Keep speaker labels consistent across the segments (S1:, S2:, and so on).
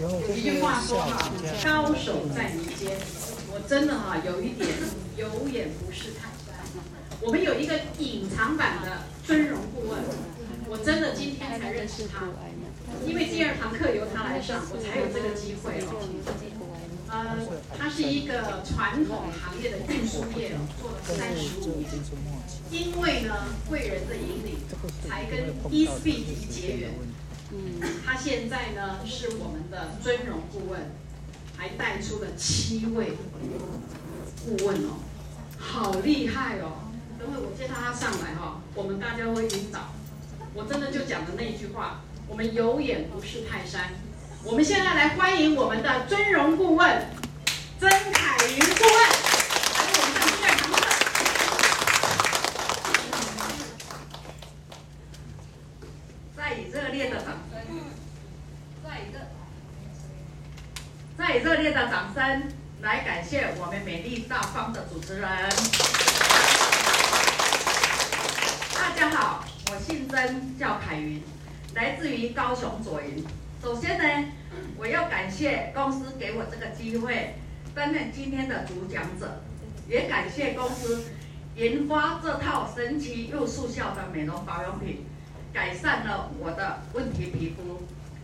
S1: 有一句话说哈，高手在民间。我真的哈有一点有眼不识泰山。我们有一个隐藏版的尊荣顾问，我真的今天才认识他，因为第二堂课由他来上，我才有这个机会哦。呃，他是一个传统行业的运输业，做了三十五年。因为呢，贵人的引领，才跟 EasyBT 结缘。嗯他现在呢是我们的尊荣顾问，还带出了七位顾问哦，好厉害哦！等会我介绍他上来哈，我们大家会晕倒。我真的就讲的那一句话，我们有眼不识泰山。我们现在来欢迎我们的尊荣顾问曾凯云顾问。再以热烈的掌声来感谢我们美丽大方的主持人。大家好，我姓曾，叫凯云，来自于高雄左营。首先呢，我要感谢公司给我这个机会担任今天的主讲者，也感谢公司研发这套神奇又速效的美容保养品，改善了我的问题皮肤。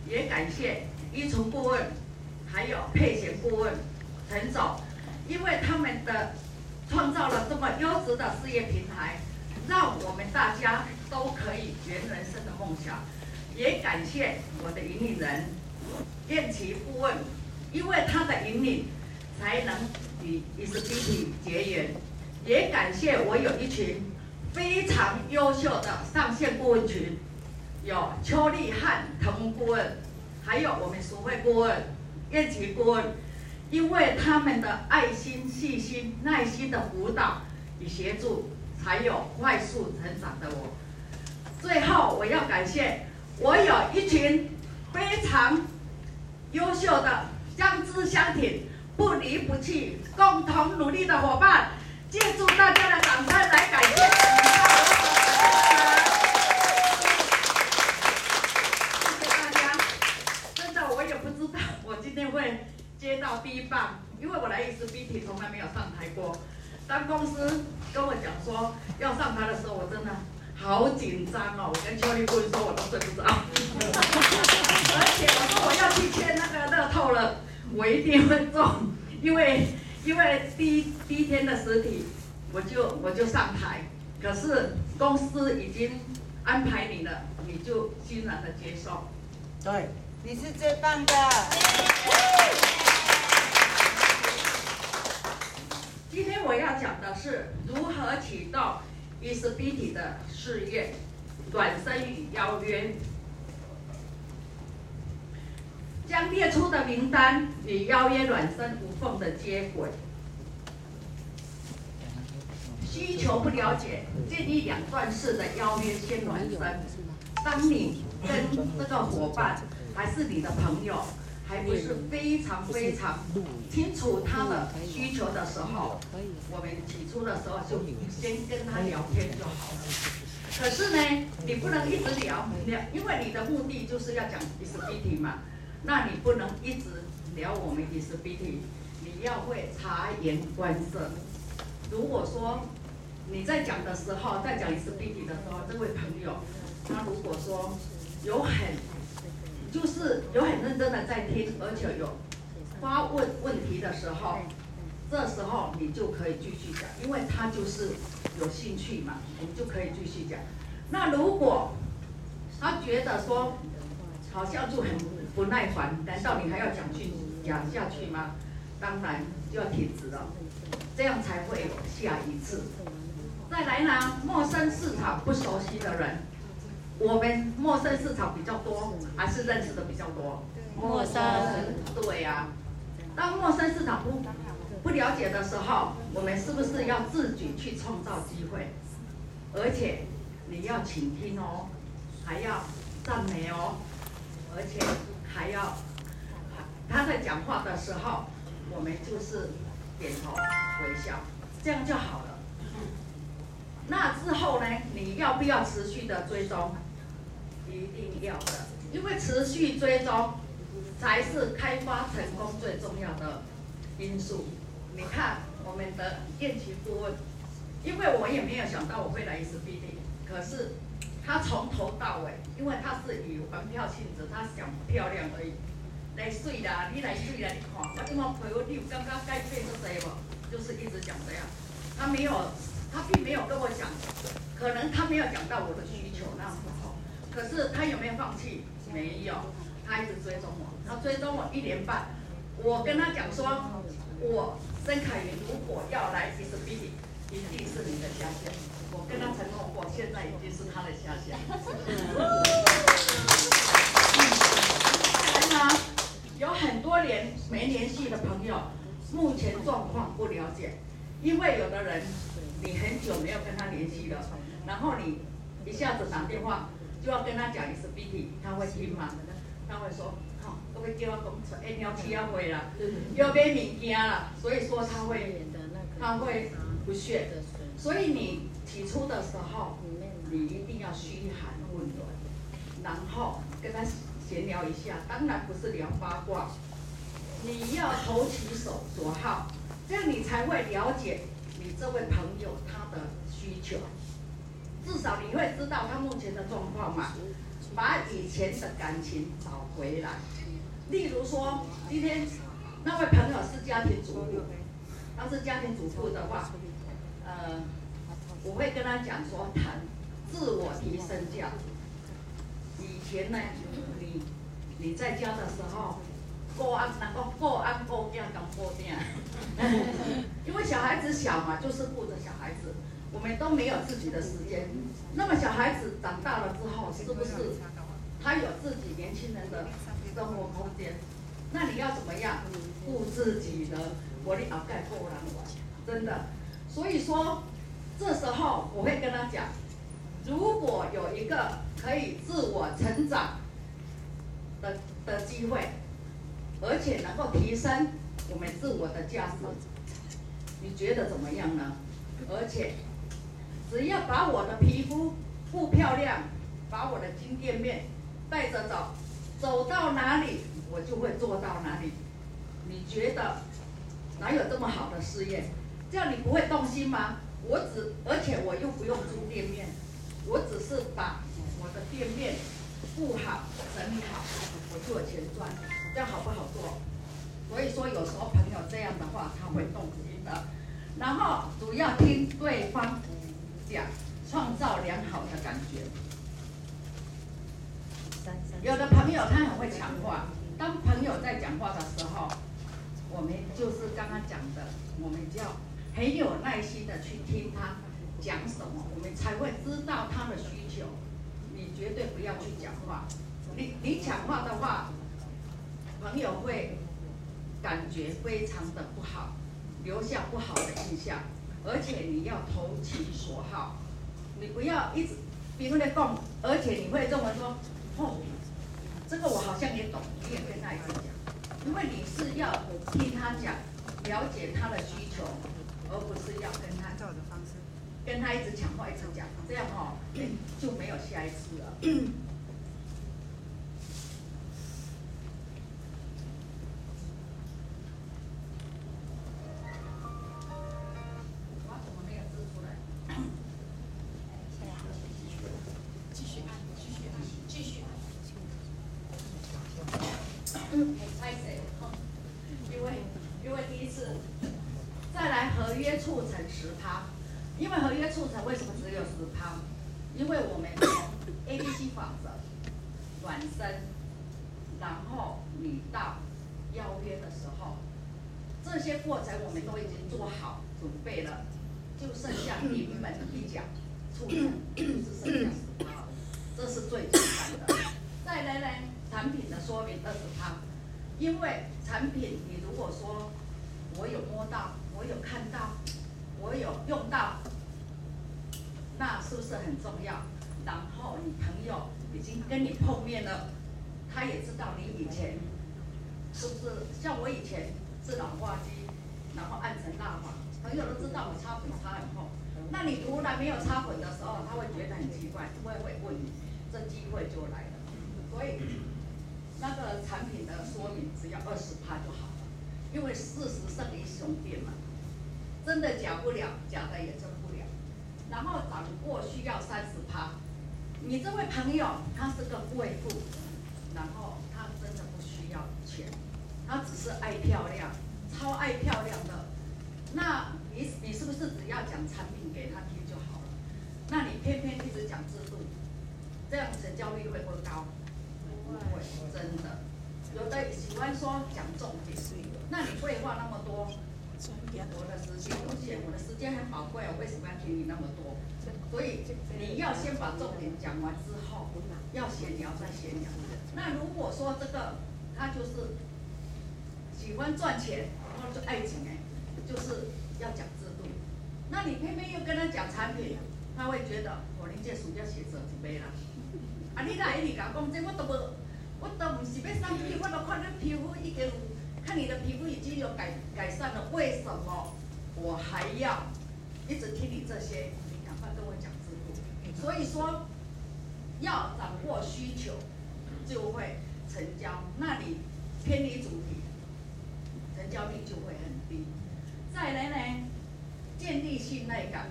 S1: 也感谢依纯顾问。还有配型顾问陈总，因为他们的创造了这么优质的事业平台，让我们大家都可以圆人生的梦想。也感谢我的引领人燕琪顾问，因为他的引领，才能与 EasyBeauty 结缘。也感谢我有一群非常优秀的上线顾问群，有邱丽汉腾顾问，还有我们淑慧顾问。燕琪顾问，因为他们的爱心、细心、耐心的辅导与协助，才有快速成长的我。最后，我要感谢我有一群非常优秀的相知相挺、不离不弃、共同努力的伙伴。借助大家的掌声来感谢。接到第一棒，因为我来 EasyBeauty 从来没有上台过。当公司跟我讲说要上台的时候，我真的好紧张哦。我跟邱丽顾问说，我都睡不着。而且我说我要去签那个乐透了，我一定会中，因为因为第一第一天的实体，我就我就上台。可是公司已经安排你了，你就欣然的接受。
S2: 对，你是最棒的。
S1: 今天我要讲的是如何启动 EasyBeauty 的事业，暖身与邀约，将列出的名单与邀约暖身无缝的接轨。需求不了解，建议两段式的邀约先暖身。当你跟这个伙伴还是你的朋友，还不是非常非常清楚他的需求的时候，我们起初的时候就先跟他聊天就好了。可是呢，你不能一直聊聊，因为你的目的就是要讲 EasyBeauty 嘛，那你不能一直聊我们 EasyBeauty，你要会察言观色。如果说你在讲的时候，在讲 EasyBeauty 的时候，这位朋友他如果说有很就是有很认真的在听，而且有发问问题的时候，这时候你就可以继续讲，因为他就是有兴趣嘛，我们就可以继续讲。那如果他觉得说好像就很不耐烦，难道你还要讲去讲下去吗？当然就要停止了，这样才会有下一次。再来呢，陌生市场不熟悉的人。我们陌生市场比较多，还是认识的比较多？
S2: 陌生。
S1: 对呀、啊。当陌生市场不不了解的时候，我们是不是要自己去创造机会？而且你要倾听哦，还要赞美哦，而且还要他在讲话的时候，我们就是点头微笑，这样就好了。那之后呢？你要不要持续的追踪？一定要的，因为持续追踪才是开发成功最重要的因素。你看我们的燕琪顾问，因为我也没有想到我会来 SBD，可是他从头到尾，因为他是以玩票性质，他想漂亮而已。来睡啦，你来睡啦，你看，我今晚陪我，你刚刚改变是谁不？就是一直讲这样，他没有，他并没有跟我讲，可能他没有讲到我的需求那时候，可是他有没有放弃？没有，他一直追踪我，他追踪我一年半，我跟他讲说，我曾凯云如果要来 SBD，一定是你的下线，我跟他承诺过，现在已经是他的下线。再来呢？有很多年没联系的朋友，目前状况不了解，因为有的人你很久没有跟他联系了，然后你一下子打电话就要跟他讲 SBT，他会听吗？他会说，好、哦，都会叫我公车，哎，要七要回了，要买物件了，所以说他会他会不屑，所以你提出的时候，你一定要嘘寒问暖，然后跟他。闲聊一下，当然不是聊八卦，你要投其所所好，这样你才会了解你这位朋友他的需求，至少你会知道他目前的状况嘛，把以前的感情找回来。例如说，今天那位朋友是家庭主妇，他是家庭主妇的话，呃，我会跟他讲说，谈自我提升价值。以前呢，你你在家的时候，过安能够过安过这样当过这样，因为小孩子小嘛，就是顾着小孩子，我们都没有自己的时间。那么小孩子长大了之后，是不是他有自己年轻人的生活空间？那你要怎么样顾自己的？我的脑盖够难玩，真的。所以说，这时候我会跟他讲。如果有一个可以自我成长的的机会，而且能够提升我们自我的价值，你觉得怎么样呢？而且只要把我的皮肤不漂亮，把我的金店面带着走，走到哪里我就会做到哪里。你觉得哪有这么好的事业？这样你不会动心吗？我只而且我又不用租店面。我只是把我的店面布好、整理好，我就有钱赚，这样好不好做？所以说，有时候朋友这样的话，他会动心的。然后主要听对方讲，创造良好的感觉。有的朋友他很会讲话，当朋友在讲话的时候，我们就是刚刚讲的，我们就要很有耐心的去听他。讲什么，我们才会知道他的需求。你绝对不要去讲话，你你讲话的话，朋友会感觉非常的不好，留下不好的印象。而且你要投其所好，你不要一直别人在讲，而且你会认为说，哦，这个我好像也懂，你也跟他一起讲，因为你是要听他讲，了解他的需求，而不是要跟他照的方式。跟他一直讲话，一直讲，这样哦，就没有下一次了。促成，就是剩下十趴，这是最简单的。再来呢，产品的说明二十趴，因为产品你如果说我有摸到，我有看到。我有用到，那是不是很重要？然后你朋友已经跟你碰面了，他也知道你以前是不是像我以前是老化肌，然后暗沉蜡黄，朋友都知道我擦粉擦很厚。那你突然没有插粉的时候，他会觉得很奇怪，会会问你，这机会就来了。所以那个产品的说明只要二十趴就好了，因为事实胜于雄辩嘛，真的假不了，假的也真不了。然后掌过需要三十趴，你这位朋友他是个贵妇，然后他真的不需要钱，他只是爱漂亮，超爱漂亮的。那你你是不是只要讲产品给他听就好了？那你偏偏一直讲制度，这样成交率会不会高？不会，真的。有的喜欢说讲重点，那你废话那么多，我的时间有限，我的时间很宝贵，我为什么要听你那么多？所以你要先把重点讲完之后，要闲聊再闲聊。那如果说这个他就是喜欢赚钱，然后就爱情哎，就是要讲制度。那你偏偏又跟他讲产品，他会觉得我连这书要写这几杯啦。啊，你来一直讲这我都无，我都不是要上去，我都看你皮肤已经，看你的皮肤已经有改改善了，为什么我还要一直听你这些？你赶快跟我讲制度。所以说，要掌握需求，就会成交。那你偏离主题，成交率就会。再来呢，建立信赖感。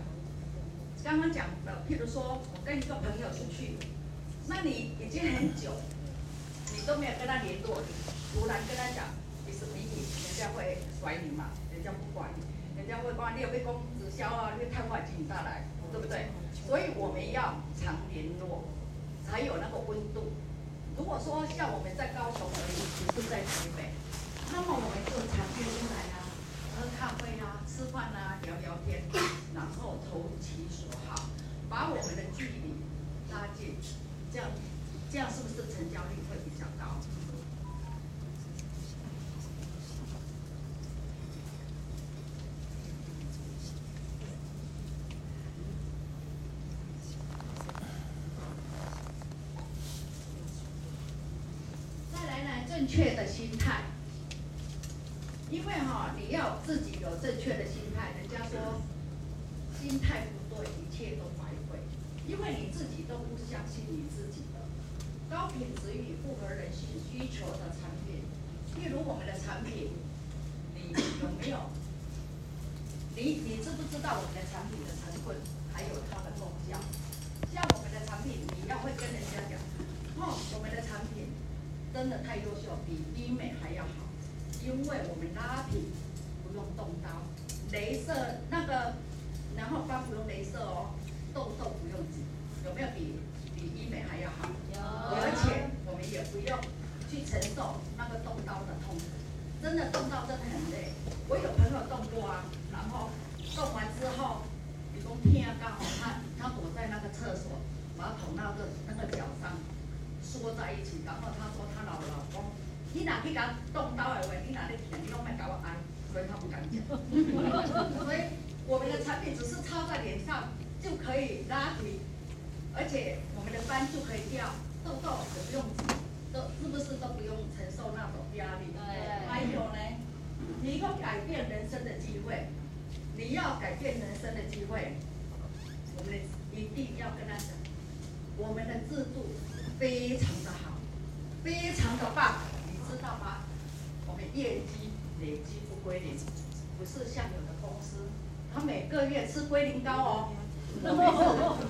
S1: 刚刚讲的，譬如说我跟一个朋友出去。那你已经很久，你都没有跟他联络，突然跟他讲你是美女，人家会甩你嘛？人家不管你，人家会管你有没有供直销啊？你太坏，请下来，对不对？所以我们要常联络，才有那个温度。如果说像我们在高雄而已，不是在台北，那么我们就常约出来啊，喝咖啡啊，吃饭啊，聊聊天，然后投其所好，把我们的距离拉近。这样，这样是不是成交率会比较高？再来呢，正确的心态，因为哈，你要自己有正确的心态，人家说心态不对，一切都白费，因为你自己都不相信你自己的。高品质与符合人性需求的产品，例如我们的产品，你有没有？你你知不知道我们产品的成分还有它的功效？像我们的产品，你要会跟人家讲，哦，我们的产品真的太优秀，比医美还要好，因为我们拉皮不用动刀，镭射那个，然后疤不用镭射哦，痘痘不用挤，有没有比比医美还要好？而且我们也不用去承受那个动刀的痛，真的动刀真的很累。我有朋友动过啊，然后动完之后，你说天啊，刚好他他躲在那个厕所马桶那个那个脚上缩在一起，然后他说他老老公，你哪去搞动刀的话，你哪里舔，你都没搞我挨，所以他不敢讲。所以我们的产品只是擦在脸上就可以拉皮，而且我们的斑就可以掉。痘痘也不用挤，都是不是都不用承受那种压力？对。还有呢，提供改变人生的机会。你要改变人生的机会，我们一定要跟他讲，我们的制度非常的好，非常的棒，你知道吗？我们业绩累积不归零，不是像有的公司，他每个月吃归零膏哦。我们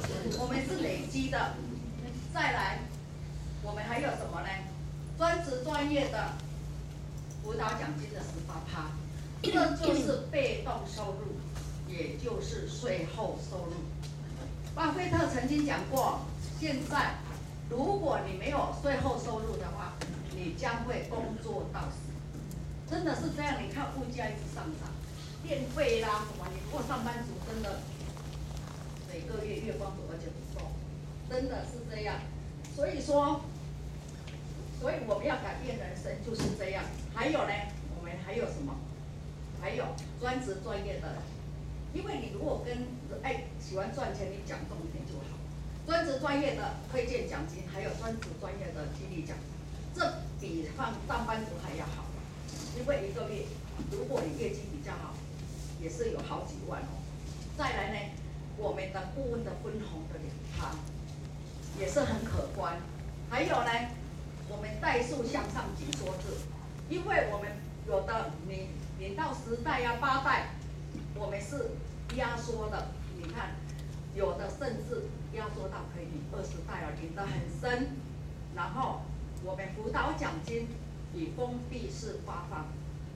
S1: 是，我们是累积的。再来。我们还有什么呢？专职专业的辅导奖金的十八趴，这就是被动收入，也就是税后收入。巴菲特曾经讲过，现在如果你没有税后收入的话，你将会工作到死。真的是这样，你看物价一直上涨，电费啦什么，你如果上班族真的每个月月光族而且不够，真的是这样。所以说。所以我们要改变人生就是这样。还有呢，我们还有什么？还有专职专业的人，因为你如果跟哎喜欢赚钱，你讲重点。专职专业的推荐奖金，还有专职专业的激励奖，这比上上班族还要好。因为一个月，如果你业绩比较好，也是有好几万哦。再来呢，我们的顾问的分红的两趴，也是很可观。还有呢。我们代数向上紧缩制，因为我们有的你你到十代呀、八代，我们是压缩的。你看，有的甚至压缩到可以领二十代了，领得很深。然后我们辅导奖金以封闭式发放，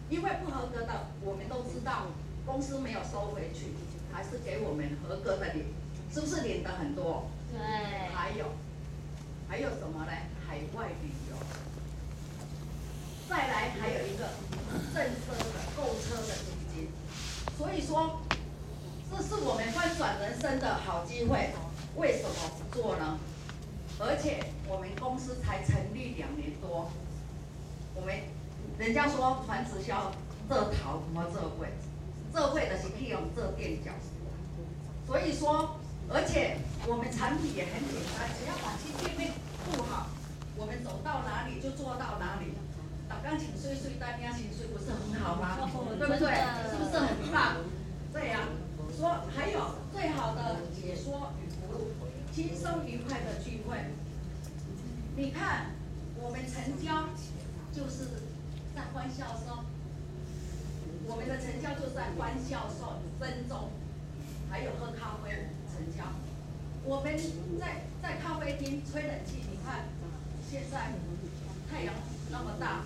S1: 因为不合格的我们都知道，公司没有收回去，还是给我们合格的领，是不是领的很多？
S3: 对。
S1: 还有，还有什么呢？海外旅游。再来还有一个赠车的购车的基金，所以说这是我们翻转人生的好机会，为什么不做呢？而且我们公司才成立两年多，我们人家说传直销这淘什么这会，这会的是可以用这垫脚石，所以说，而且我们产品也很简单，只要把新店面顾好，我们走到哪里就做到哪里。打钢琴碎碎单压琴碎不是很好吗？对不对？是不是很棒？对呀。说还有最好的解说。轻松愉快的聚会，你看，我们成交就是在欢笑声，我们的成交就在欢笑声分钟，还有喝咖啡成交。我们在在咖啡厅吹冷气，你看，现在太阳那么大，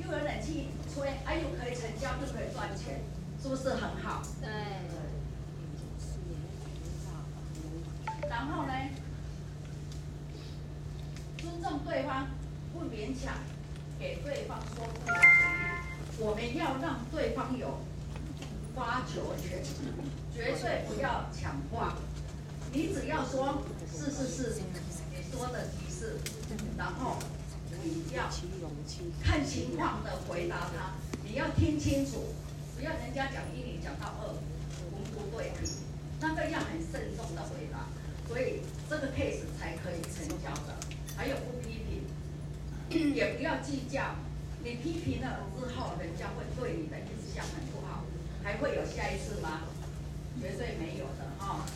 S1: 又有冷气吹，哎又可以成交，又可以赚钱，是不是很好？
S3: 对。
S1: 然后呢，尊重对方，不勉强，给对方说不的权利。我们要让对方有发球权，绝对不要抢话。你只要说是是是，你说的提示，然后你要看情况的回答他，你要听清楚，不要人家讲一你讲到二，文不对，那个要很慎重的回答。所以这个 case 才可以成交的，还有不批评，也不要计较。你批评了之后，人家会对你的印象很不好，还会有下一次吗？绝对没有的哈。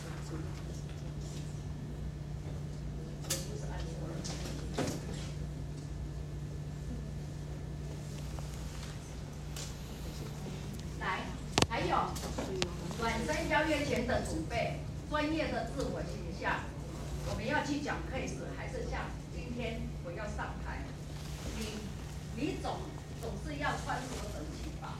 S1: 来，还有暖身邀约前的准备，专业的自我形象，我们要去讲 case，还是像今天我要上台，你你总总是要穿着整齐吧？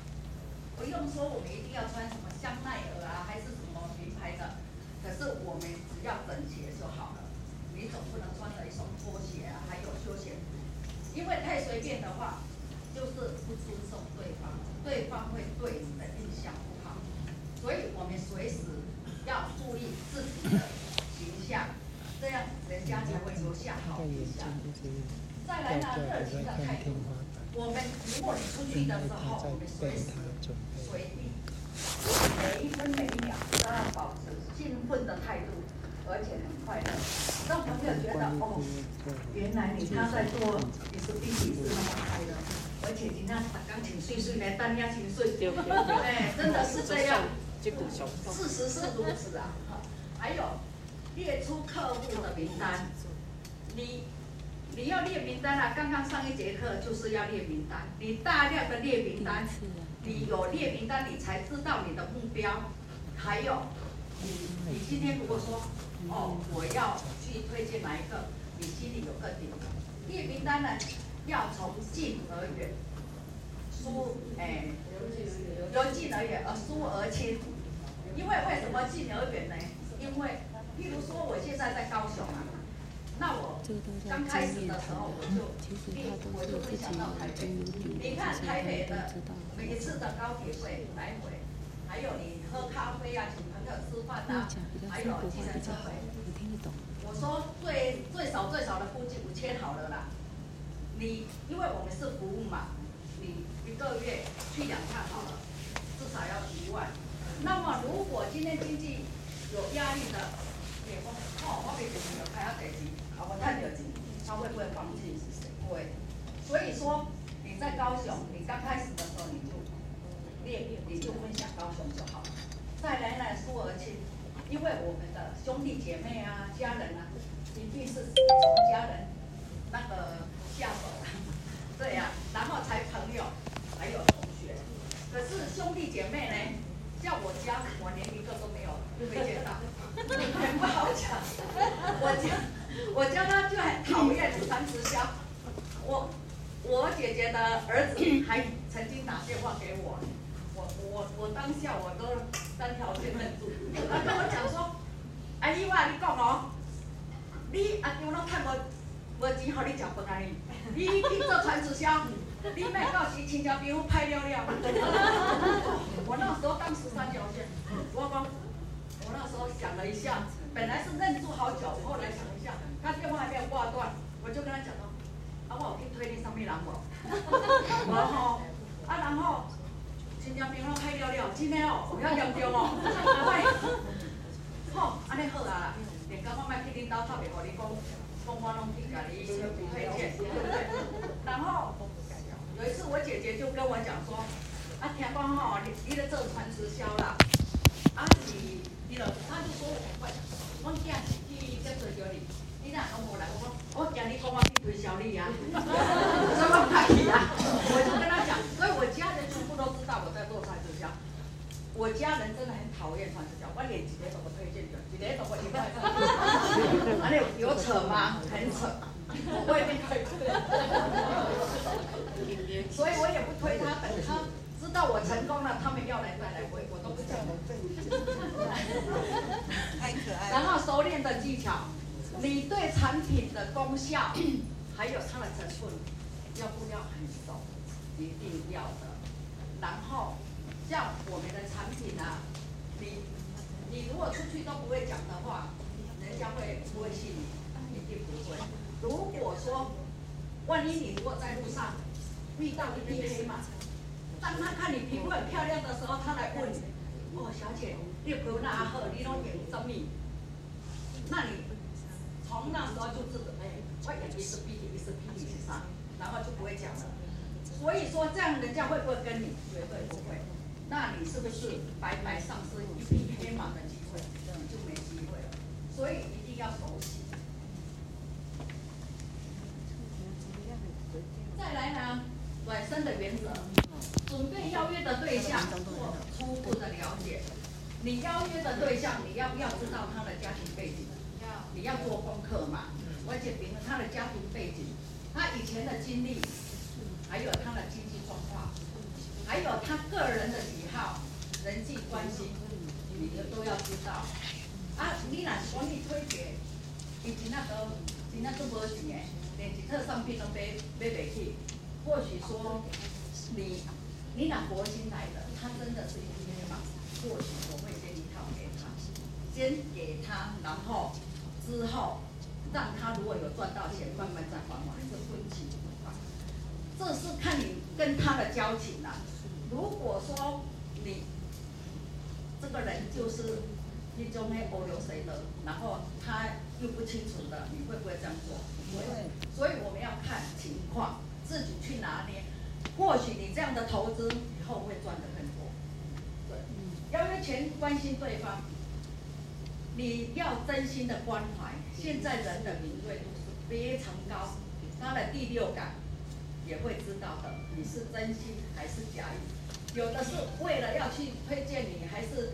S1: 不用说我们一定要穿什么香奈儿啊，还是什么名牌的，可是我们只要整洁就好了。你总不能穿着一双拖鞋啊，还有休闲服，因为太随便的话，就是不尊重对方，对方会对你的印象不好，所以我们随时要注意自己的。这样人家才会留下好印象。再来呢，热情的态度。我们如果你出去的时候，我们随时随地每一分每一秒都要保持兴奋的态度，而且很快乐，让朋友觉得哦，原来你他在做，你是必须是那么快乐，而且今天打钢琴碎碎来，单压琴碎，对，真的是这样，事实是如此啊。还有。列出客户的名单，你你要列名单啊！刚刚上一节课就是要列名单，你大量的列名单，你有列名单，你才知道你的目标。还有，你你今天如果说哦，我要去推荐哪一个，你心里有个底。列名单呢，要从近而远，疏哎，由近而远而疏而亲。因为为什么近而远呢？因为譬如说，我现在在高雄啊，那我刚开始的时候，我就我就会想到台北。你看台北的每一次的高铁会来回，还有你喝咖啡啊，请朋友吃饭啊，还有计程车费。我说最最少最少的估计五千好了啦。你因为我们是服务嘛，你一个月去两趟好了，至少要一万。那么如果今天经济有压力的，哦，我给朋友开下手机，我太着急，他会不会放弃？不会。所以说你在高雄，你刚开始的时候你就列，你就分享高雄就好了。再来呢，苏而亲，因为我们的兄弟姐妹啊、家人啊，一定是从家人。那个下手，对呀、然后才朋友，还有同学。可是兄弟姐妹呢？像我家，我连一个都没有，都没见到，很不好讲。我家，我家呢就很讨厌传直销。我，我姐姐的儿子还曾经打电话给我，我我我当下我都三条线愣住。他跟我讲说：“阿姨哇，你讲哦，你阿舅拢看无无钱，互你食饭啊？你去做传直销？”你卖到时亲戚朋友歹了了。我那时候当时三条线，我讲，我那时候想了一下，本来是愣住好久，后来想一下，他电话还没有挂断，我就跟他讲说，啊，我有去推你什么人无？然后，啊，然后亲戚朋友歹了了，真的哦，有遐严重哦。好，安尼好啊，连讲我莫去恁兜，他袂和你讲，讲我拢去甲你推荐，对不对？然后。有一次，我姐姐就跟我讲说：“啊，听讲吼，你你咧做传直销啦，啊是，你了，他就说我，我囝是去接触着你，你无来？我讲，我惊你讲我去推销你啊，所以我不去啊。我就跟他讲，所以我家人全部都知道我在做传直销。我家人真的很讨厌传销，我连几个都不推荐的，有扯吗？很扯，我也没推所以我也不推他，等他知道我成功了，他们要来再来，我我都不讲。
S2: 太可爱了。
S1: 然后熟练的技巧，你对产品的功效，还有它的成分，要不要很熟？一定要的。然后像我们的产品啊，你你如果出去都不会讲的话，人家会不会信你？一定不会。如果说，万一你如果在路上，遇到一匹黑马，当他看你皮肤很漂亮的时候，他来问你：“哦，小姐，你皮肤那好，你拢用什么？”那你从那时候就知道，哎，我眼睛是 B T，是 P T 是啥，然后就不会讲了。所以说，这样人家会不会跟你？绝对不会。那你是不是白白丧失一匹黑马的机会？你就没机会了。所以一定要熟悉。再来呢？暖身的原则，准备邀约的对象做初步的了解。你邀约的对象，你要不要知道他的家庭背景？你要做功课嘛？而且凭他的家庭背景，他以前的经历，还有他的经济状况，还有他个人的喜好、人际关系，你都都要知道。啊，你若是讲你推荐，以及那个，今仔都无钱诶，连一套商品都买买袂起。或许说你你拿佛心来的，他真的是一匹黑马。或许我会先一套给他，先给他，然后之后让他如果有赚到钱，慢慢再还还，是分期付款。这是看你跟他的交情了、啊。如果说你这个人就是一种黑欧流谁的，然后他又不清楚的，你会不会这样做？不会。所以我们要看情况。自己去拿捏，或许你这样的投资以后会赚得更多。对，要用钱关心对方，你要真心的关怀。现在人的敏锐度是非常高，他的第六感也会知道的，你是真心还是假意。有的是为了要去推荐你，还是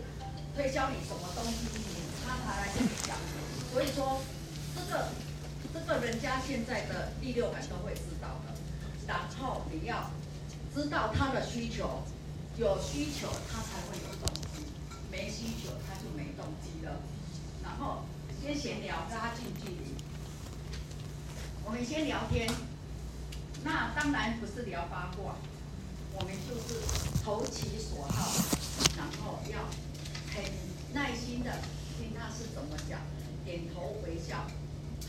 S1: 推销你什么东西，你他才来跟你讲。所以说，这个这个人家现在的第六感都会知道的。然后你要知道他的需求，有需求他才会有动机，没需求他就没动机了。然后先闲聊，拉近距离。我们先聊天，那当然不是聊八卦，我们就是投其所好，然后要很耐心的听他是怎么讲，点头微笑，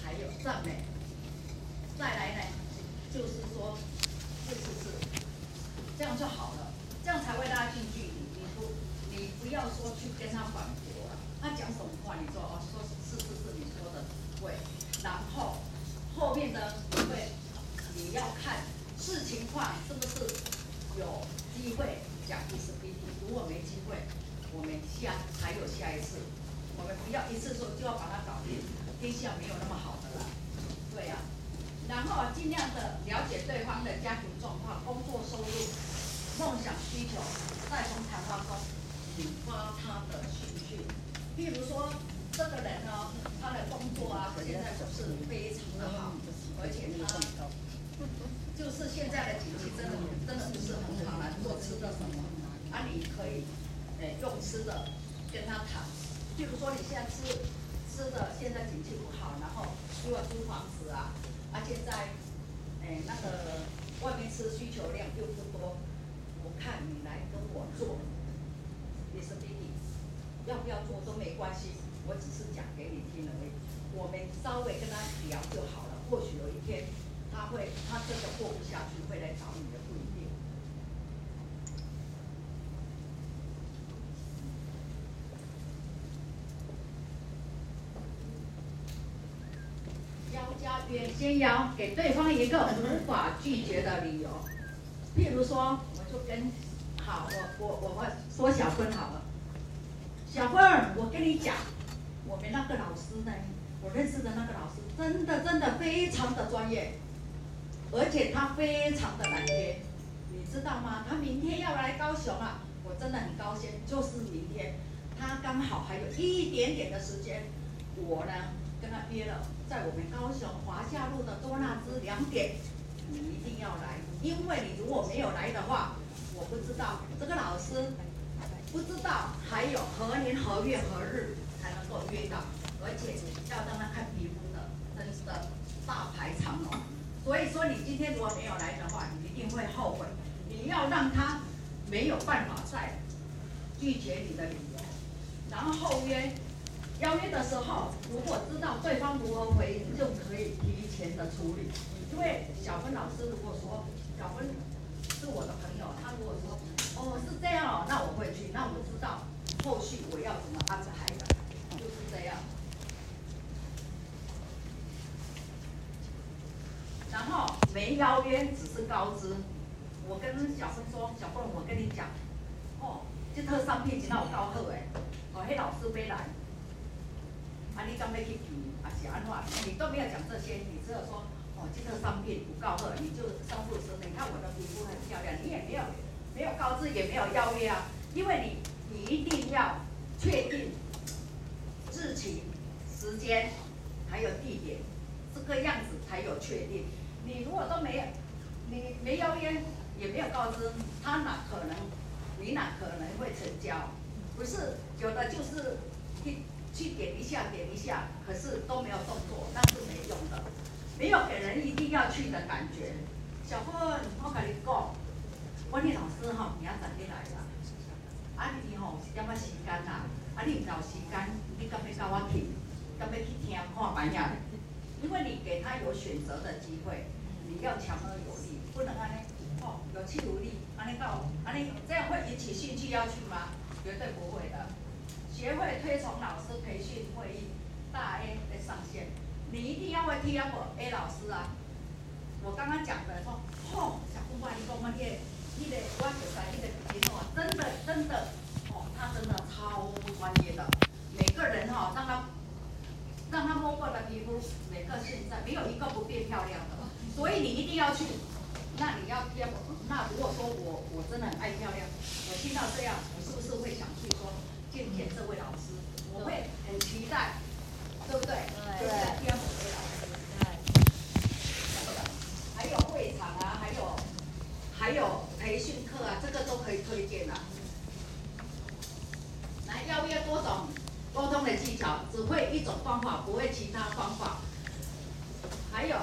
S1: 还有赞美。再来呢？就是说，是是是，这样就好了，这样才会拉近距离。你不，你不要说去跟他反驳，他讲什么话，你说哦，说是是是你说的对，然后后面呢，因为你要看事情况是不是有机会讲一次 PT，如果没机会，我们下还有下一次，我们不要一次说就要把它搞定，天下没有那么好的了，对呀、啊。然后尽量的了解对方的家庭状况、工作收入、梦想需求，再从谈话中引发他的需。比。如说，这个人呢，他的工作啊，现在就是非常的好，而且他就是现在的景气真的真的不是很好了，做吃的什么，啊，你可以诶用吃的跟他谈。譬如说你现在吃吃的，现在景气不好，然后又要租房子啊，而且在诶那个外面吃需求量又不多。我看你来跟我做，也是比你要不要做都没关系，我只是讲给你听而已。我们稍微跟他聊就好了，或许有一天他会，他真的过不下去，会来找你的，不一定。邀家约，先邀给对方一个无法拒绝的理由，譬如说。我就跟好，我我我们说小分好，小凤，我跟你讲，我们那个老师呢，我认识的那个老师，真的真的非常的专业，而且他非常的难约，你知道吗？他明天要来高雄啊，我真的很高兴，就是明天，他刚好还有一点点的时间，我呢跟他约了，在我们高雄华夏路的多纳兹两点，你一定要来，因为你如果没有来的话。我不知道这个老师不知道还有何年何月何日才能够约到，而且要让他看皮肤的，真的大排长龙。所以说你今天如果没有来的话，你一定会后悔。你要让他没有办法再拒绝你的理由。然后后约邀约的时候，如果知道对方如何回应，就可以提前的处理。因为小芬老师如果说小芬。是我的朋友，他如果说哦是这样哦，那我会去，那我知道后续我要怎么安排的，就是这样。然后没邀约只是告知，我跟小芬说，小凤我跟你讲，哦，这套商品真有够好诶，哦，迄老师没来，啊你刚要去提，啊是安话，你都没有讲这些，你只有说。哦，这个商品不告诉你就商务时，你看我的皮肤很漂亮，你也没有没有告知，也没有邀约啊，因为你你一定要确定日期、时间还有地点，这个样子才有确定。你如果都没有，你没邀约也没有告知，他哪可能，你哪可能会成交？不是，有的就是去去点一下点一下，可是都没有动作，那是没用的。没有给人一定要去的感觉。小芬，我跟你讲，我的老师哈，明仔载你来啦。啊，你吼是点仔时间啦？啊，你唔有时间，你干要跟我去？干要去听看白呀？因为你给他有选择的机会，你要强而有力，不能安尼哦，有气无力，安尼到，安尼这样会引起兴趣要去吗？绝对不会的。学会推崇老师培训会议，大 A 的上线。你一定要会 T F A 老师啊！我刚刚讲的说，哦，小姑妈，你讲你的我就在你的节目啊，真的真的，哦，他真的超专业的。每个人哈、哦，让他让他摸过的皮肤，每个现在没有一个不变漂亮的，所以你一定要去。那你要 T F，那如果说我我真的很爱漂亮，我听到这样，我是不是会想去说见见这位老师？我会很期待。对不对？就是天府的老师。对。还有会场啊，还有还有培训课啊，这个都可以推荐的。来，要不要多种沟通的技巧，只会一种方法，不会其他方法。还有，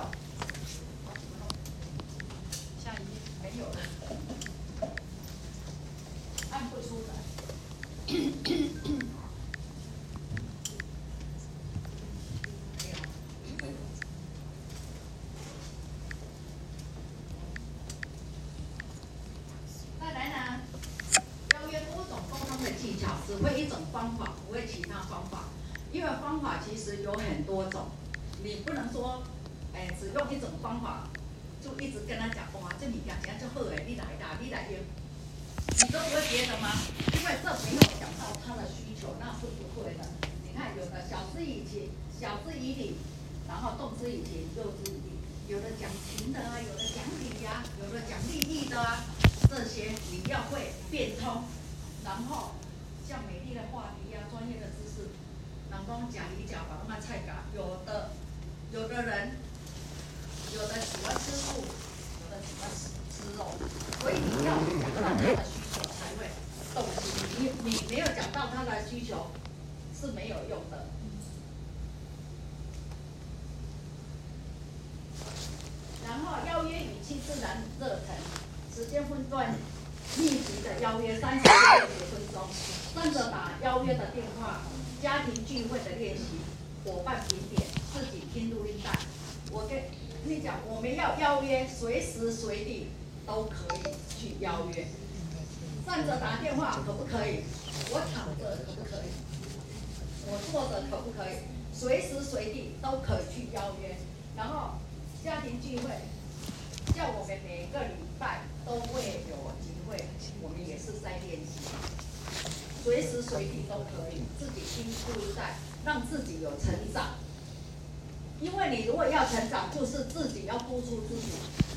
S1: 自己要督促自己。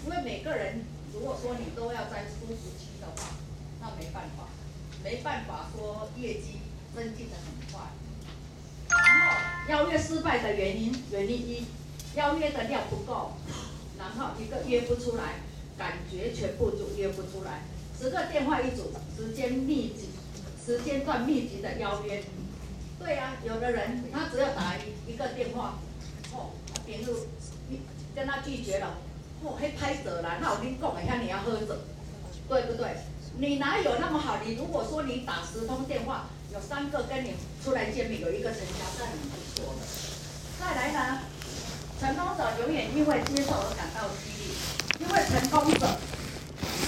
S1: 因为每个人如果说你都要在初时期的话，那没办法，没办法说业绩增进的很快。然后邀约失败的原因，原因一。邀约的量不够，然后一个约不出来，感觉全部就约不出来。十个电话一组，时间密集，时间段密集的邀约。对呀、啊，有的人他只要打一一个电话，哦，别人跟他拒绝了，哦，还拍着了。那我跟你讲一下，你要喝着，对不对？你哪有那么好？你如果说你打十通电话，有三个跟你出来见面，有一个成交，那很不错的。再来呢？成功者永远因为接受而感到激励，因为成功者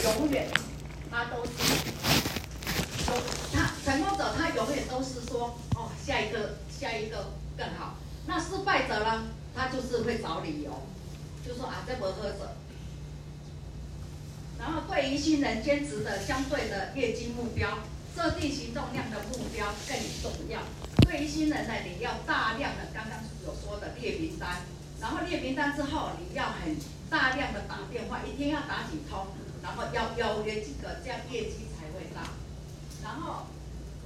S1: 永远他都是，他成功者他永远都是说哦，下一个下一个更好。那失败者呢，他就是会找理由，就说啊，这不合适。然后对于新人坚持的相对的业绩目标，设定行动量的目标更重要。对于新人呢，你要大量的刚刚所说的列名单。然后列名单之后，你要很大量的打电话，一天要打几通，然后要邀约几个，这样业绩才会大。然后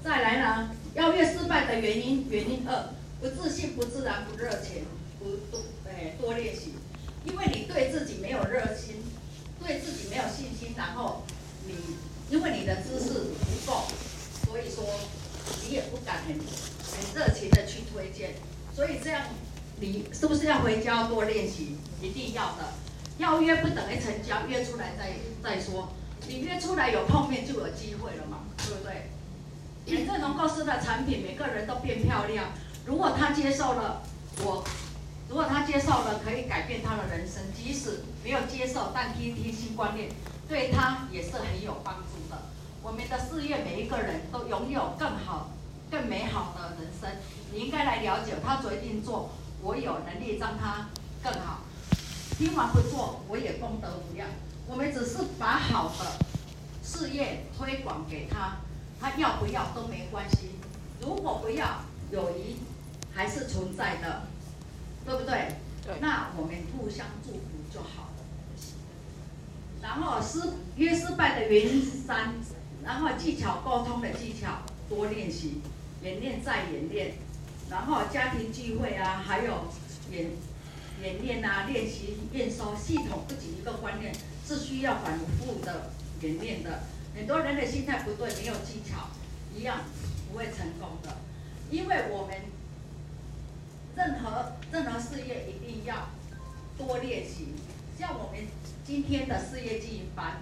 S1: 再来呢，邀约失败的原因，原因二，不自信、不自然、不热情、不多，哎，多练习，因为你对自己没有热心，对自己没有信心，然后你因为你的知识不够，所以说你也不敢很很热情的去推荐，所以这样。你是不是要回家多练习？一定要的。邀约不等于成交，约出来再再说。你约出来有碰面就有机会了嘛，对不对？每个农公司的产品，每个人都变漂亮。如果他接受了我，接受了，可以改变他的人生。即使没有接受，但听听新观念，对他也是很有帮助的。我们的事业，每一个人都拥有更好、更美好的人生。你应该来了解，他决定做。我有能力让他更好，听完不做，我也功德无量。我们只是把好的事业推广给他，他要不要都没关系。如果不要，友谊还是存在的，对不对？对。那我们互相祝福就好了。然后失约失败的原因是三，然后技巧沟通的技巧多练习，演练再演练。然后家庭聚会啊，还有演演练啊，练习验收系统不仅一个观念，是需要反复的演练的。很多人的心态不对，没有技巧，一样不会成功的。因为我们任何任何事业一定要多练习，像我们今天的事业经营班，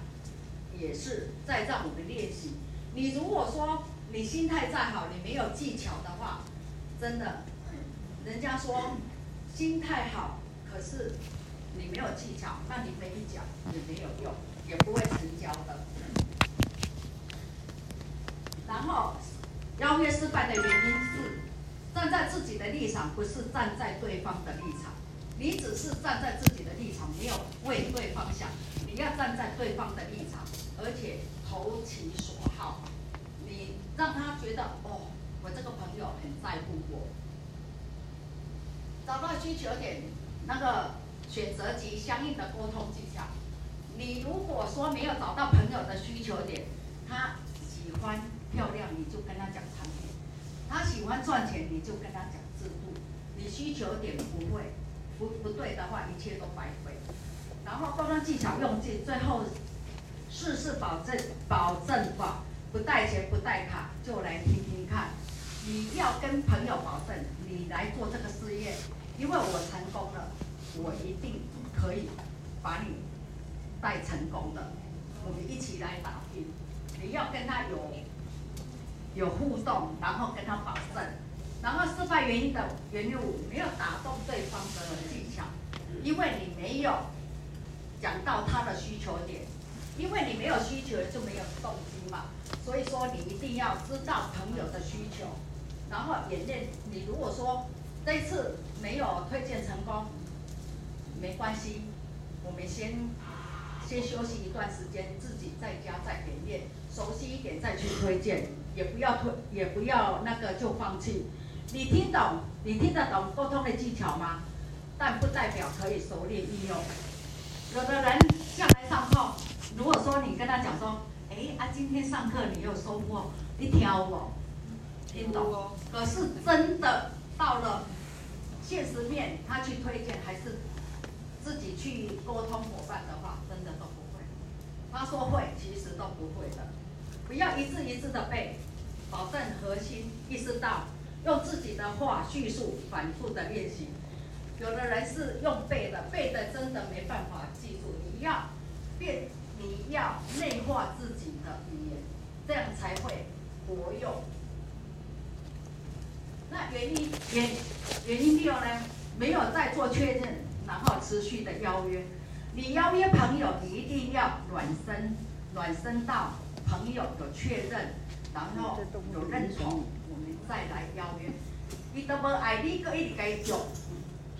S1: 也是在让我们练习。你如果说你心态再好，你没有技巧的话，真的，人家说心态好，可是你没有技巧，那你没一讲也没有用，也不会成交的。然后邀约失败的原因是站在自己的立场不是站在对方的立场。你只是站在自己的立场没有为对方想你要站在对方的立场而且投其所好你让他觉得哦我这个朋友很在乎我。找到需求点那个选择及相应的沟通技巧。你如果说没有找到朋友的需求点他喜欢漂亮你就跟他讲他喜欢赚钱，你就跟他讲制度。你需求点不会不不对的话，一切都白费。然后包装技巧用尽，最后事事保证保证保不带钱不带卡，就来听听看。你要跟朋友保证，你来做这个事业，因为我成功了，我一定可以把你带成功的。我们一起来打拼。你要跟他有有互动，然后跟他保证，然后失败原因的原因五，没有打动对方的技巧，因为你没有讲到他的需求点，因为你没有需求就没有动机嘛，所以说你一定要知道朋友的需求。然后演练，你如果说这次没有推荐成功，没关系，我们先先休息一段时间，自己在家再演练，熟悉一点再去推荐，也不要推，也不要那个就放弃。你听懂，你听得懂沟通的技巧吗？但不代表可以熟练应用。有的人下来上课，如果说你跟他讲说，哎啊，今天上课你有收获，你挑我。听懂，可是真的到了现实面，他去推荐还是自己去沟通伙伴的话，真的都不会。他说会，其实都不会的。不要一次一次的背，保证核心意识到，用自己的话叙述，反复的练习。有的人是用背的，背的真的没办法记住。你要变，你要内化自己的语言，这样才会活用。那原因原原因六呢？没有再做确认，然后持续的邀约。你邀约朋友，你一定要暖身，暖身到朋友有确认，然后有认同，我们再来邀约。你都不爱你，个一直继续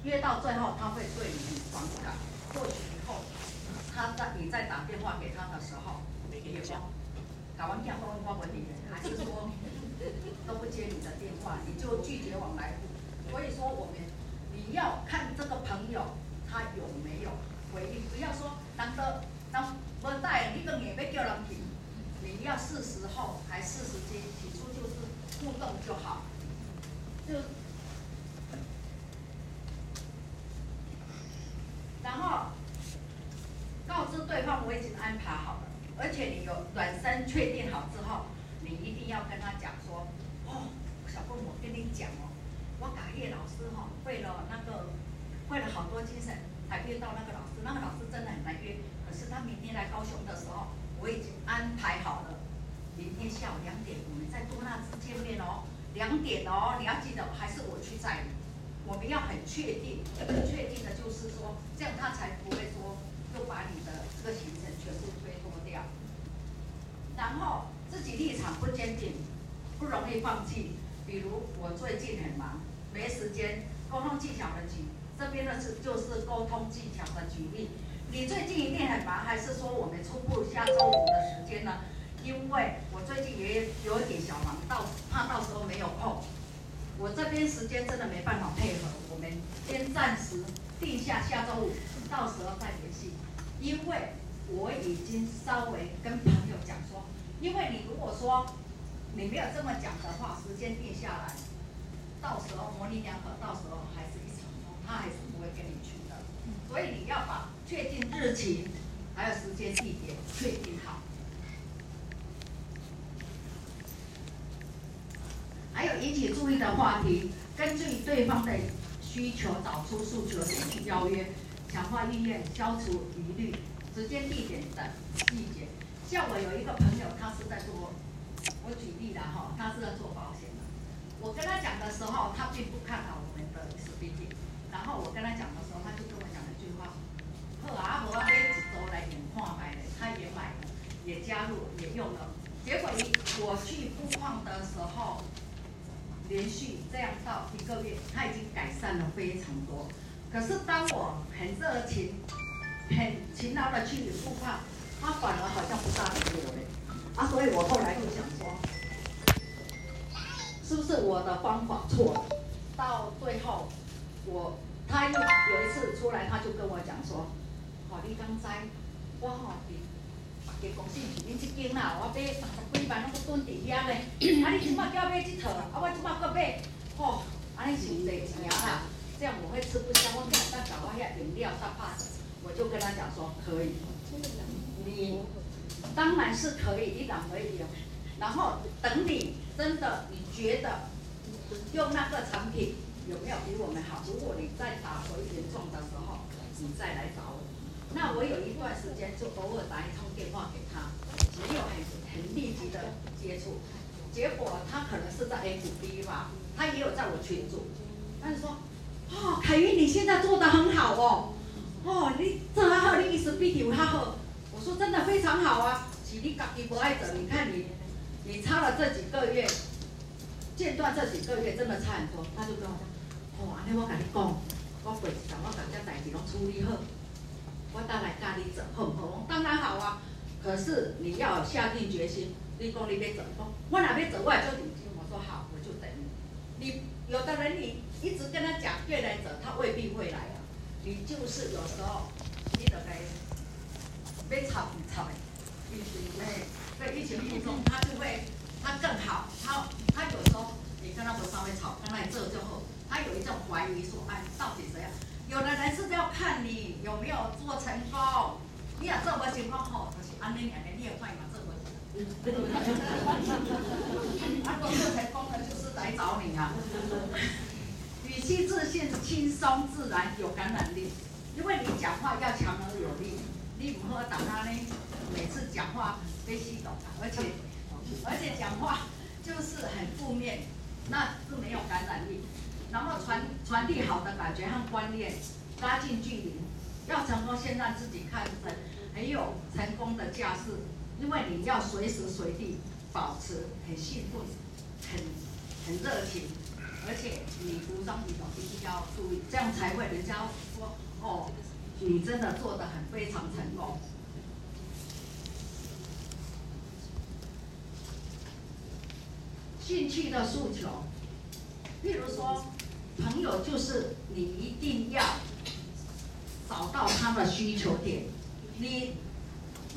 S1: 约到最后，他会对你很反感。或许以后他在你再打电话给他的时候，没有讲，打完电话问问你，还是说？都不接你的电话，你就拒绝往来。所以说，我们你要看这个朋友他有没有回应，不要说难得当不带你个免费叫人品，你要是时候还是时机，起初就是互动就好。就然后告知对方我已经安排好了，而且你有暖身确定好之后。你一定要跟他讲说，哦，小凤，我跟你讲哦，我打叶老师哈、哦，费了那个，费了好多精神才约到那个老师，那个老师真的很难约，可是他明天来高雄的时候，我已经安排好了，明天下午两点我们在多纳兹见面哦，两点哦，你要记得还是我去载你，我们要很确定，很确定的就是说，这样他才不会说又把你的这个行程全部推脱掉，然后。自己立场不坚定，不容易放弃。比如我最近很忙，没时间。沟通技巧的举，这边呢是就是沟通技巧的举例。你最近一定很忙，还是说我们初步下周五的时间呢？因为我最近也有一点小忙，到怕到时候没有空。我这边时间真的没办法配合，我们先暂时定下下周五，到时候再联系。因为我已经稍微跟朋友讲说。因为你如果说你没有这么讲的话，时间定下来，到时候模棱两可，到时候还是一场空，他还是不会跟你去的。所以你要把确定日期，还有时间地点确定好。还有引起注意的话题，根据对方的需求找出诉求点去邀约，强化意愿，消除疑虑，时间地点等细节。像我有一个朋友，他是在做，我举例了哈，他是在做保险的。我跟他讲的时候，他并不看好我们的 SBD。然后我跟他讲也加入，也用了。结果一我去布矿的时候，连续这样到一个月，他已经改善了非常多。可是当我很热情、很勤劳的去布矿。他反而好像不大理我嘞，啊，所以我后来就想说，是不是我的方法错了？到最后，我他又有一次出来，他就跟我讲说，好，你刚才我好，别公司里面这间啦，我买三十几摆拢拢蹲伫遐咧，啊你即摆叫买这套，啊我即摆阁买，吼，安尼伤济钱啊，这样我会吃不消，我每当找我遐饮料大把，我就跟他讲说可以，你当然是可以，一两可以，然后等你真的你觉得用那个产品有没有？比我们好，如果你再打回原状的时候，你再来找我。那我有一段时间就偶尔打一通电话给他，没有很很立即的接触，结果他可能是在 FB 吧，他也有在我群组，他就说，哦，凯云你现在做得很好哦，哦，你这还好，你意思比你还好，我说真的非常好啊，是你自己不爱走，你看你，你差了这几个月，间断这几个月真的差很多，他就跟我讲，哦，那我跟你讲，我会想我把这代志拢处理好。我当然教你走，好不好？当然好啊。可是你要下定决心，你讲你要走，讲我哪边走，我也就领情。我说好，我就等你。你有的人你一直跟他讲越来走，他未必会来啊。你就是有时候你得该别吵不吵的，必须哎，在疫情当中他就会他更好，他他有时候你跟他不稍微吵，跟他这之后，他有一种怀疑说，哎，到底怎样？有的人是要看你有没有做成功，你要做不成功吼，就是安尼两年你也快嘛做不成，对不对？啊，做成功了就是来找你啊。语气自信、轻松自然、有感染力，因为你讲话要强而有力，你不好打他呢，每次讲话被吸走，而且而且讲话就是很负面，那是没有感染力。然后传传递好的感觉和观念，拉近距离。要成功，先让自己看成很有成功的架势，因为你要随时随地保持很兴奋、很很热情，而且你服装仪容一定要注意，这样才会人家说哦，你真的做得很非常成功。兴趣的诉求，譬如说。朋友就是你一定要找到他的需求点，你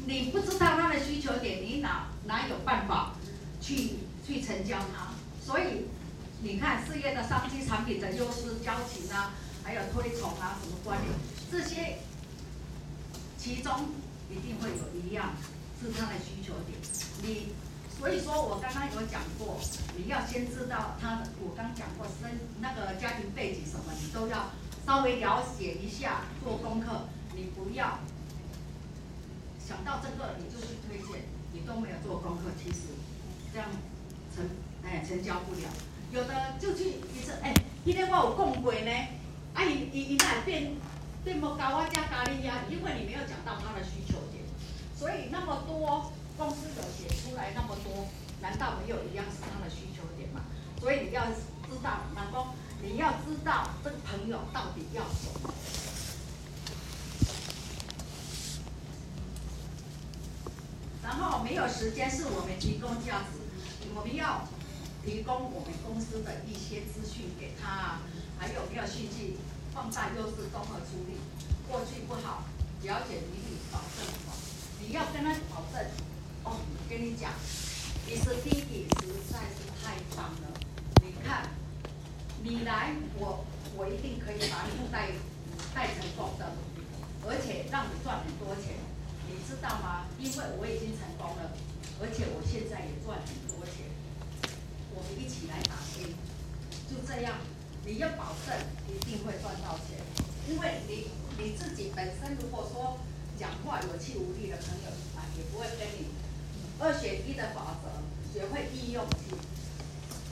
S1: 你不知道他的需求点，你哪哪有办法去去成交他？所以你看事业的商机、产品的优势、交情啊，还有推崇啊，什么观念，这些其中一定会有一样是他的需求点，你。所以说我刚刚有讲过，你要先知道他，我刚讲过生那个家庭背景什么，你都要稍微了解一下，做功课。你不要想到这个你就去推荐，你都没有做功课，其实这样成哎成交不了。有的就去一次哎，今天我有讲过呢，啊伊伊伊那变变不高啊加咖喱呀，因为你没有讲到他的需求点，所以那么多。公司有写出来那么多，难道没有一样是他的需求点吗？所以你要知道，老公，你要知道这个朋友到底要什么。然后没有时间是我们提供价值，我们要提供我们公司的一些资讯给他，还有没有兴趣放大优势综合处理，过去不好，了解你你保证什么？你要跟他保证。哦，我跟你讲，你是弟弟实在是太棒了。你看，你来，我我一定可以把你带带成功的，而且让你赚很多钱，你知道吗？因为我已经成功了，而且我现在也赚很多钱。我们一起来打拼，就这样，你要保证一定会赚到钱，因为你你自己本身如果说讲话有气无力的朋友啊，也不会跟你。二选一的法则，学会应用。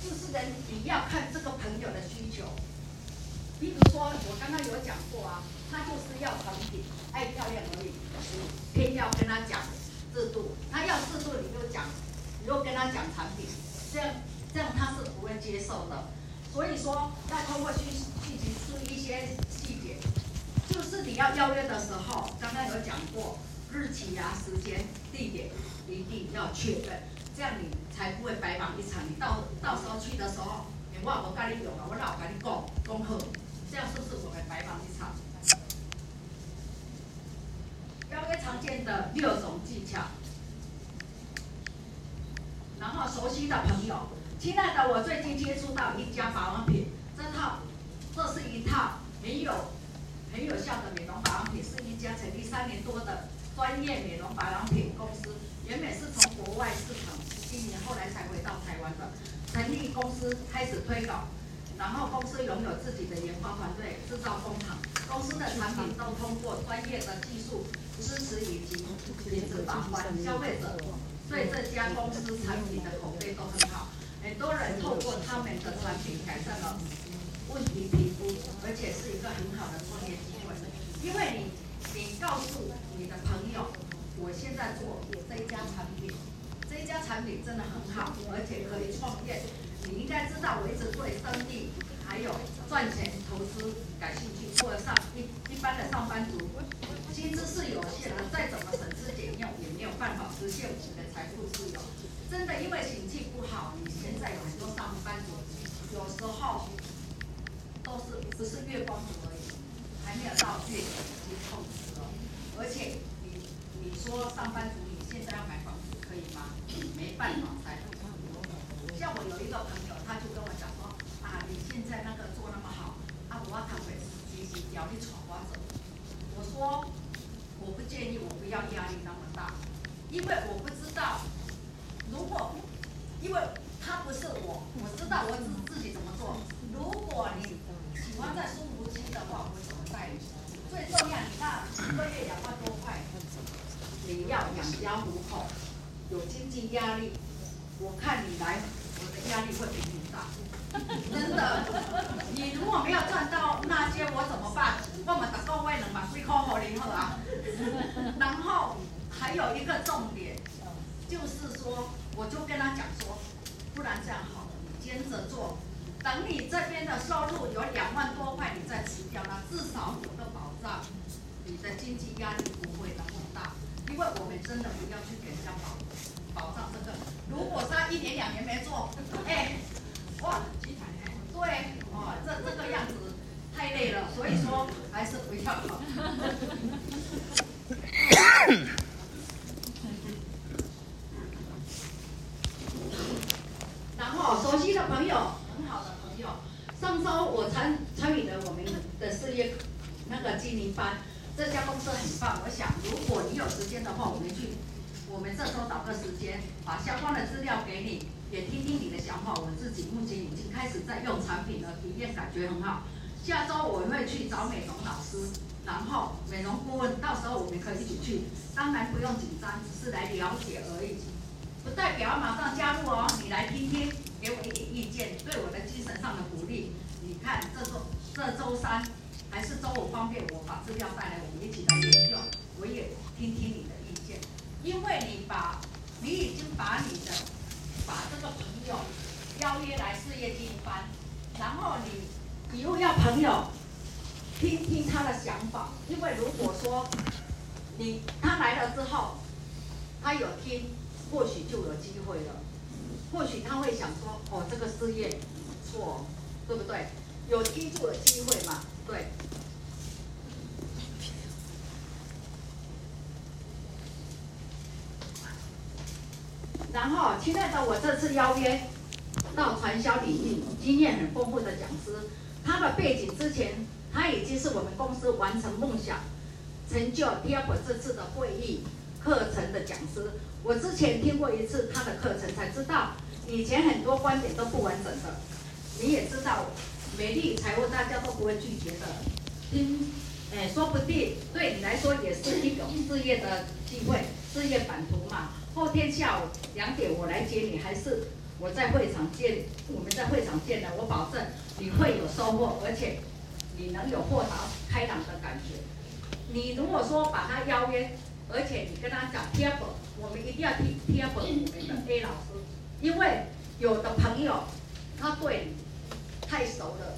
S1: 就是人，你要看这个朋友的需求。比如说，我刚刚有讲过啊，他就是要产品，爱漂亮而已，你偏要跟他讲制度。他要制度，你就讲，你就跟他讲产品，这样这样他是不会接受的。所以说，要通过去去提出一些细节，就是你要邀约的时候，刚刚有讲过日期啊、时间、地点。一定要确认，这样你才不会白忙一场。你到到时候去的时候，你话我跟你用啊，我老跟你讲恭贺，这样是不是我们白忙一场？邀约常见的六种技巧，然后熟悉的朋友，亲爱的，我最近接触到一家保养品，这套，这是一套很有很有效的美容保养品，是一家成立三年多的专业美容保养品公司，原本是从国外市场经营，后来才回到台湾的，成立公司开始推广。然后公司拥有自己的研发团队、制造工厂，公司的产品都通过专业的技术支持以及品质把关，消费者对这家公司产品的口碑都很好，很多人透过他们的产品改善了问题皮肤，而且是一个很好的创业机会。因为你，你告诉你的朋友，我现在做这一家产品，这一家产品真的很好，而且可以创业。你应该知道，我一直对生意还有赚钱投资感兴趣。或者上一一般的上班族，薪资是有限的，再怎么省吃俭用也没有办法实现我们的财富自由。真的，因为景气不好，你现在有很多上班族，有时候都是不是月光族而已，还没有到月底已经痛死了。而且说上班族你现在要买房子可以吗？没办法，才。像我有一个朋友，他就跟我讲说，啊，你现在那个做那么好，啊，我要开会实习，要你闯关走。我说，我不建议，我不要压力那么大，因为我不知道，如果，因为他不是我，我知道我自自己怎么做。如果你喜欢在舒服期的话，我怎么带你？最重要，你看一个月两万多块，你要养家糊口，有经济压力，我看你来。我的压力会比你大，真的。你如果没有赚到那些，我怎么办？我们打工位能把税扣好零后啊。然后还有一个重点，就是说，我就跟他讲说，不然这样好了，你兼着做，等你这边的收入有两万多块，你再辞掉，那至少有个保障，你的经济压力不会大。因为我们真的不要去给人家保保障这个，如果他一年两年没做。哎，哇，对，哦，这这个样子太累了，所以说还是不要好。然后熟悉的朋友，很好的朋友，上周我参参与了我们的事业那个经营班，这家公司很棒，我想如果你有时间的话，我们去，我们这周找个时间，把相关的资料给你。也听听你的想法，我自己目前已经开始在用产品了，体验感觉很好。下周我会去找美容老师，然后美容顾问，到时候我们可以一起去。当然不用紧张，只是来了解而已，不代表马上加入哦。你来听听，给我一点意见，对我的精神上的鼓励。你看这周这周三还是周五方便，我把资料带来，我们一起来研究。我也听听你，因为你把，你已经把你的。把这个朋友邀约来事业经营班，然后你以后要朋友听听他的想法，因为如果说你他来了之后，他有听，或许就有机会了，或许他会想说，哦，这个事业不错，对不对？有听住的机会嘛，对。然后，亲爱的，我这次邀约到传销领域经验很丰富的讲师，他的背景之前他已经是我们公司完成梦想、成就 TF 这次的会议课程的讲师。我之前听过一次他的课程，才知道以前很多观点都不完整的。你也知道，美丽财务大家都不会拒绝的。听，哎，说不定对你来说也是一种事业的机会，事业版图嘛。后天下午两点我来接你，还是我在会场见？我们在会场见的，我保证你会有收获，而且你能有豁达开朗的感觉。你如果说把他邀约，而且你跟他讲 TF，我们一定要听 TF 我们的 A 老师，因为有的朋友他对你太熟了，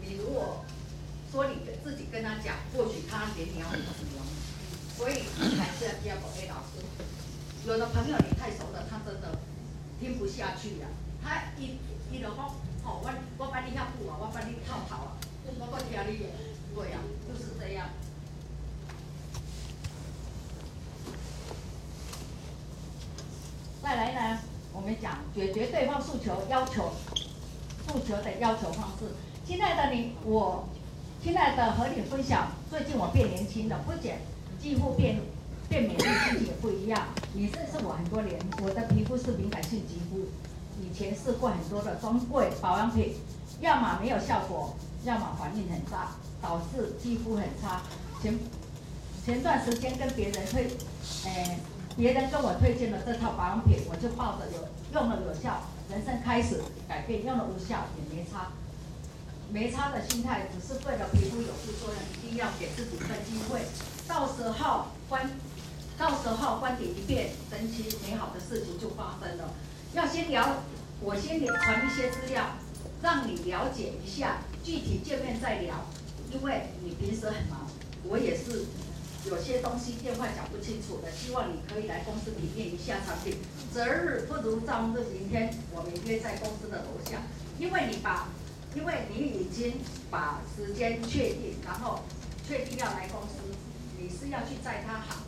S1: 你如果说你自己跟他讲，或许他连你要死亡，所以还是要 TF A 老师。有的朋友你太熟了，他真的听不下去呀、他一一路讲，哦，我我帮你下步啊，我帮你套套啊，我我听你的，对呀、就是这样。再来呢，我我们讲解决对方诉求要求诉求的要求方式。亲爱的你，我亲爱的和你分享，最近我变年轻了，不仅几乎变变美丽，心也不一样。你认识我很多年，我的皮肤是敏感性肌肤，以前试过很多的专柜保养品，要么没有效果，要么反应很差，导致肌肤很差。前前段时间跟别人推，哎，别人跟我推荐了这套保养品，我就抱着有用了有效，人生开始改变，用了无效也没差，没差的心态，只是对了皮肤有副作用，一定要给自己一个机会，到时候观，到时候观点一变，神奇美好的事情就发生了。要先了，我先传一些资料，让你了解一下，具体见面再聊，因为你平时很忙，我也是。有些东西电话讲不清楚的，希望你可以来公司体验一下产品。择日不如撞日，明天我们约在公司的楼下。因为你把，因为你已经把时间确定，然后确定要来公司，你是要去载他好，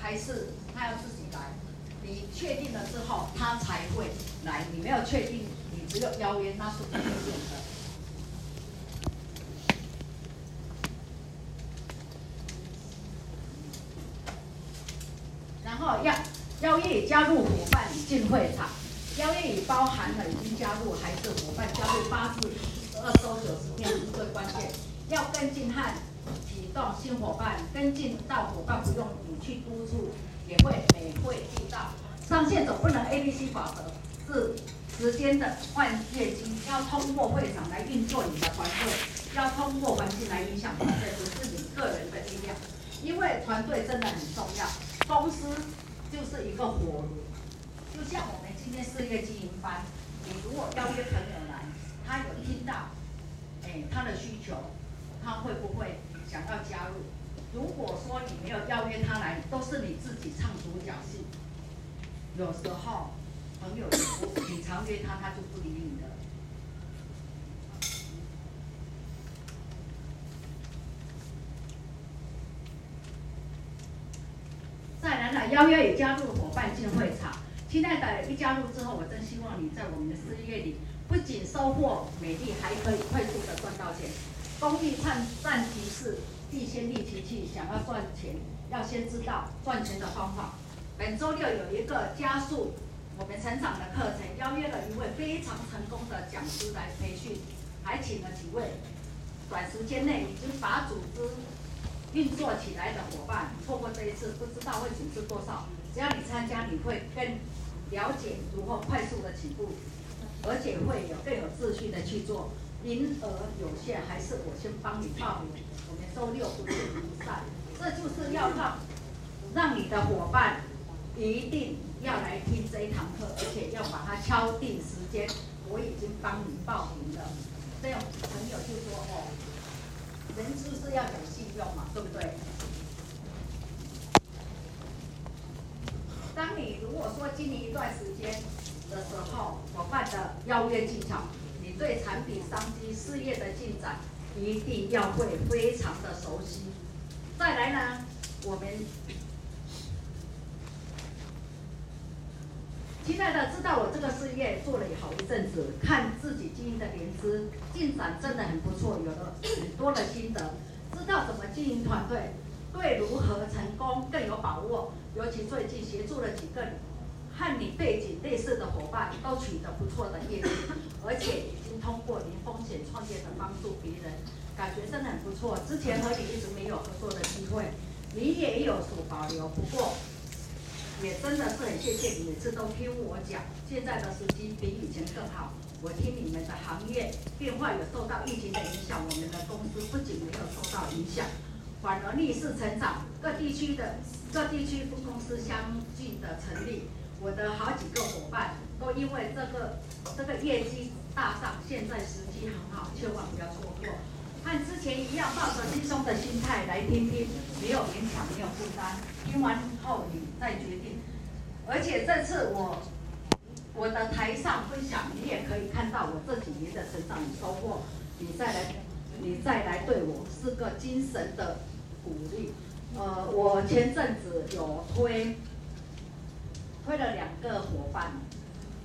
S1: 还是他要自己来？你确定了之后，他才会来。你没有确定，你只有邀约，那是不可能的。然后要邀约加入伙伴进会场，邀约已包含了已经加入还是伙伴加入八至十二周九十天是最关键。要跟进和启动新伙伴，跟进到伙伴不用你去督促，也会每会遇到。上线总不能 A B C 法则，是时间的换业绩，要通过会场来运作你的团队，要通过环境来影响团队，不是你个人的力量，因为团队真的很重要。公司就是一个火炉，就像我们今天事业经营班，你如果邀约朋友来，他有听到，哎，他的需求，他会不会想要加入？如果说你没有邀约他来，都是你自己唱独角戏，有时候朋友你不，你常约他，他就不理你了。再来呢邀约也加入伙伴进会场，亲爱的，一加入之后，我真希望你在我们的事业里不仅收获美丽，还可以快速的赚到钱。工欲善善其事，必先利其器。想要赚钱，要先知道赚钱的方法。本周六有一个加速我们成长的课程，邀约了一位非常成功的讲师来培训，还请了几位短时间内已经把组织。运作起来的伙伴，错过这一次不知道会损失多少。只要你参加，你会更了解如何快速的起步，而且会有更有秩序的去做。名额有限，还是我先帮你报名。我们周六不见不散。这就是要让让你的伙伴一定要来听这一堂课，而且要把它敲定时间。我已经帮你报名了。这样朋友就说哦。人就是要有信用嘛，对不对？当你如果说经营一段时间的时候，伙伴的邀约技巧，对产品、商机、事业的进展一定要会非常的熟悉。再来呢，我们。亲爱的，知道我这个事业做了好一阵子，看自己经营的年资进展真的很不错，有了很多的心得，知道怎么经营团队，对如何成功更有把握。尤其最近协助了几个和你背景类似的伙伴，都取得不错的业绩，而且已经通过零风险创业的帮助别人，感觉真的很不错。之前和你一直没有合作的机会，你也有所保留，不过。也真的是很谢谢你每次都听我讲，现在的时机比以前更好。我听你们的行业变化有受到疫情的影响，我们的公司不仅没有受到影响，反而逆势成长。各地区的各地区分公司相继的成立，我的好几个伙伴都因为这个这个业绩大涨，现在时机很好，千万不要错过。和之前一样，抱着轻松的心态来听听，没有勉强，没有负担。听完后你再决定。而且这次我我的台上分享，你也可以看到我这几年的成长与收获。你再来，你再来对我是个精神的鼓励。呃，我前阵子有推推了两个伙伴，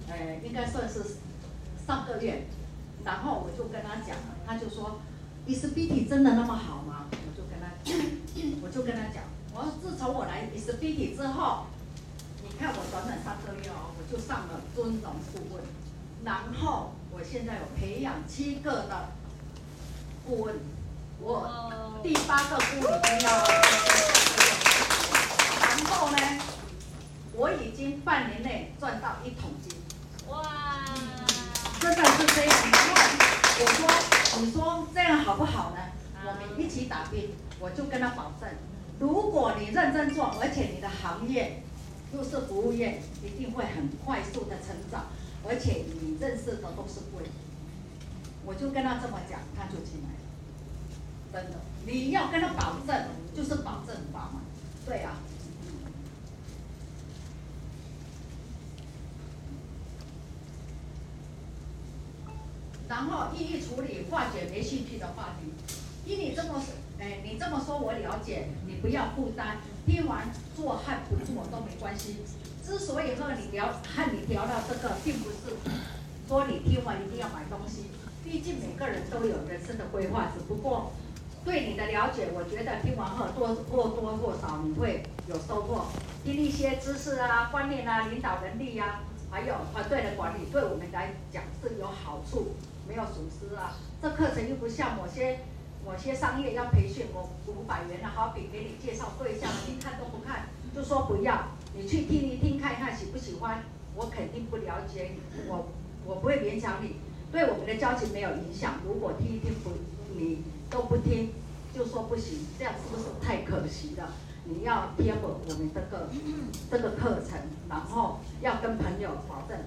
S1: 呃，应该算是上个月，然后我就跟他讲了，他就说，Isbiti 真的那么好吗？我就跟他讲，我就跟他讲，我说自从我来 Isbiti 之后，你看我短短三个月哦，我就上了尊荣顾问，然后我现在有培养七个的顾问，我第八个顾问要，然后呢，我已经半年内赚到一桶金。哇，真的是这样。然后我说，你说这样好不好呢？我们一起打拼，我就跟他保证，如果你认真做，而且你的行业又是服务业，一定会很快速的成长，而且你认识的都是贵。我就跟他这么讲，他就进来了。真的，你要跟他保证，就是保证保嘛。对啊。然后一一处理化解没兴趣的话题。依你这么说，哎，你这么说我了解，你不要负担。听完做和不做都没关系。之所以和你聊，和你聊到这个，并不是说你听完一定要买东西。毕竟每个人都有人生的规划，只不过对你的了解，我觉得听完后多或多或少你会有收获。听一些知识啊、观念啊、领导能力呀、啊，还有团队的管理，对我们来讲是有好处。没有损失啊！这课程又不像某些某些商业要培训我五百元的，好比给你介绍对象，你看都不看，就说不要。你去听一听，看一看喜不喜欢。我肯定不了解你，我我不会勉强你，对我们的交情没有影响。如果听一听不你都不听，就说不行，这样是不是太可惜了？你要贴合我们这个这个课程，然后要跟朋友保证，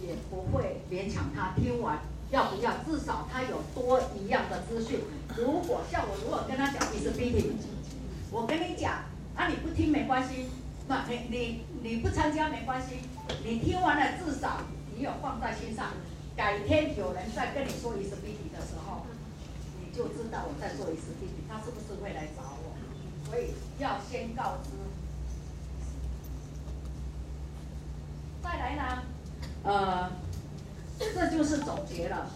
S1: 也不会勉强他听完。要不要？至少他有多一样的资讯。如果像我，如果跟他讲 Isbiti，我跟你讲，啊你不听没关系，那你你你不参加没关系，你听完了至少你有放在心上。改天有人再跟你说 Isbiti 的时候，你就知道我在做 Isbiti，他是不是会来找我？所以要先告知。再来呢，呃。这就是总结了，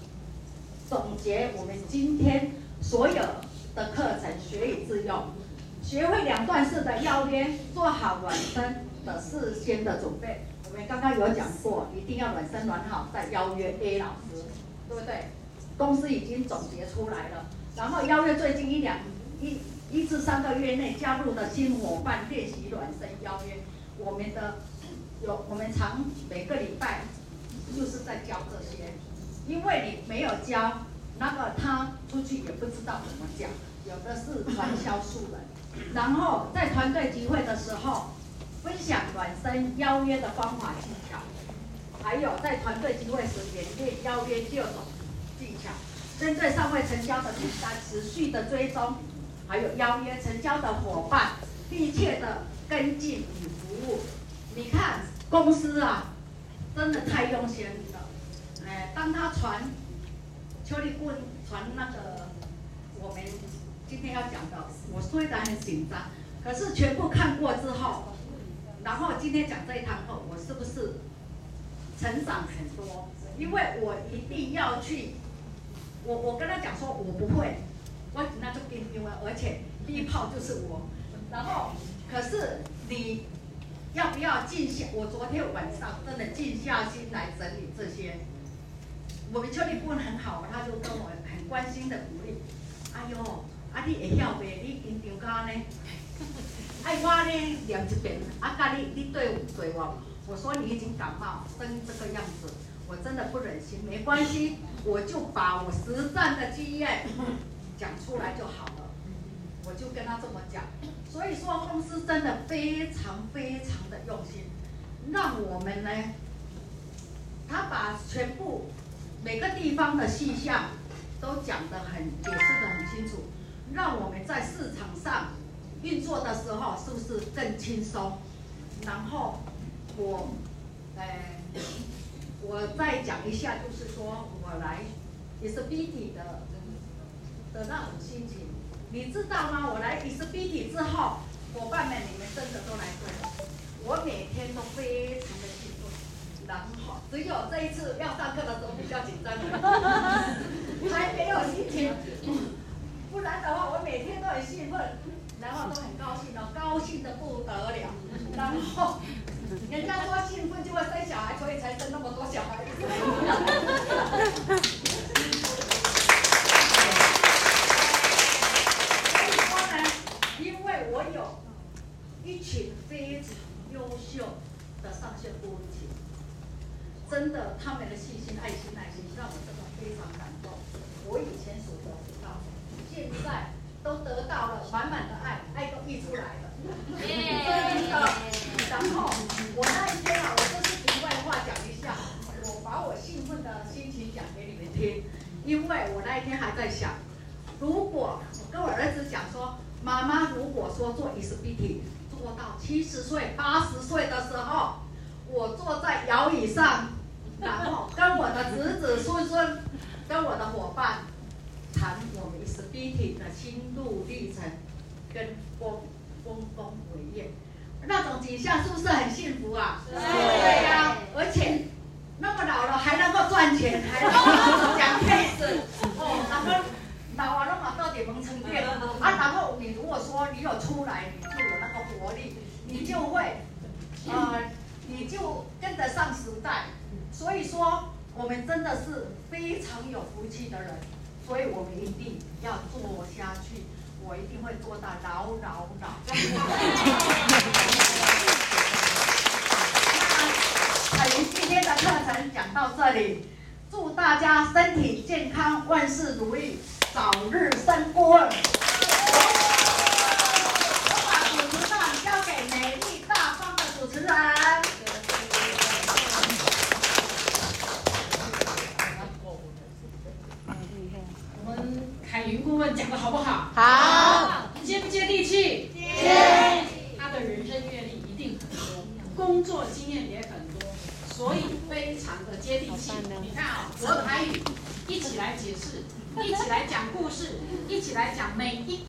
S1: 总结我们今天所有的课程学以致用，学会两段式的邀约，做好暖身的事先的准备。我们刚刚有讲过，一定要暖身暖好再邀约 A 老师，对不对？公司已经总结出来了，然后邀约最近一两一一至三个月内加入的新伙伴练习暖身邀约，我们的有我们常每个礼拜。就是在教这些，因为你没有教，那个他出去也不知道怎么讲。有的是传销素人，然后在团队集会的时候，分享暖身邀约的方法技巧，还有在团队集会时演练邀约六种技巧，针对尚未成交的订单持续的追踪，还有邀约成交的伙伴密切的跟进与服务。你看公司啊。真的太用心了，哎，当他传邱立棍传那个我们今天要讲的，我虽然很紧张，可是全部看过之后，然后今天讲这一堂课，我是不是成长很多？因为我一定要去，我我跟他讲说，我不会，我那就给你了，而且第一炮就是我，然后可是你。要不要静下？我昨天晚上真的静下心来整理这些。我们邱理顾问很好，他就跟我很关心的鼓励。哎呦，啊你会晓袂？你紧张咖呢？哎我呢念一遍，啊咖你你对对我，我说你已经感冒生这个样子，我真的不忍心。没关系，我就把我实战的经验讲出来就好了。我就跟他这么讲。所以说，公司真的非常非常的用心，让我们呢，他把全部每个地方的细项都讲得很解释得很清楚，让我们在市场上运作的时候是不是更轻松？然后我，呃，我再讲一下，就是说我来也是 BT 的的那种心情。你知道吗？我来 PTB 之后，伙伴们，你们真的都来对了。我每天都非常的兴奋，然后只有这一次要上课的时候比较紧张，还没有心情，不然的话我每天都很兴奋，然后都很高兴哦，高兴的不得了。然后人家说兴奋就会生小孩，所以才生那么多小孩。我有一群非常优秀的上线部员。真的，他们的细心、爱心、耐心，让我真的非常感动。我以前所得不到，现在都得到了满满的爱，爱都溢出来了。真的。然后我那一天啊，我就是题外话讲一下，我把我兴奋的心情讲给你们听，因为我那一天还在想，如果我跟我儿子讲说，妈妈如果说做 ISBT 做到七十岁、八十岁的时候。我坐在摇椅上，然后跟我的子子孙孙，跟我的伙伴谈我们 ISBT 的心路历程，跟丰丰功伟业，那种景象是不是很幸福啊？对呀、啊，而且那么老了还能够赚钱，还能够讲 case，哦，然后老了那么到底能成变啊？然后你如果说你有出来，你就有那个活力，你就会，呃。你就跟得上时代，所以说我们真的是非常有福气的人，所以我们一定要做下去，我一定会做到老老老。那我们今天的课程讲到这里，祝大家身体健康，万事如意，早日升官。
S3: 我把主持棒交给美丽大方的
S1: 主持人。
S3: 我们凯云顾问讲的好不好？
S2: 好。
S3: 接不接地气？
S2: 接。
S3: 他的人生阅历一定很多，工作经验也很多，所以非常的接地气。你看啊，我台语一起来解释，一起来讲故事，一起来讲每一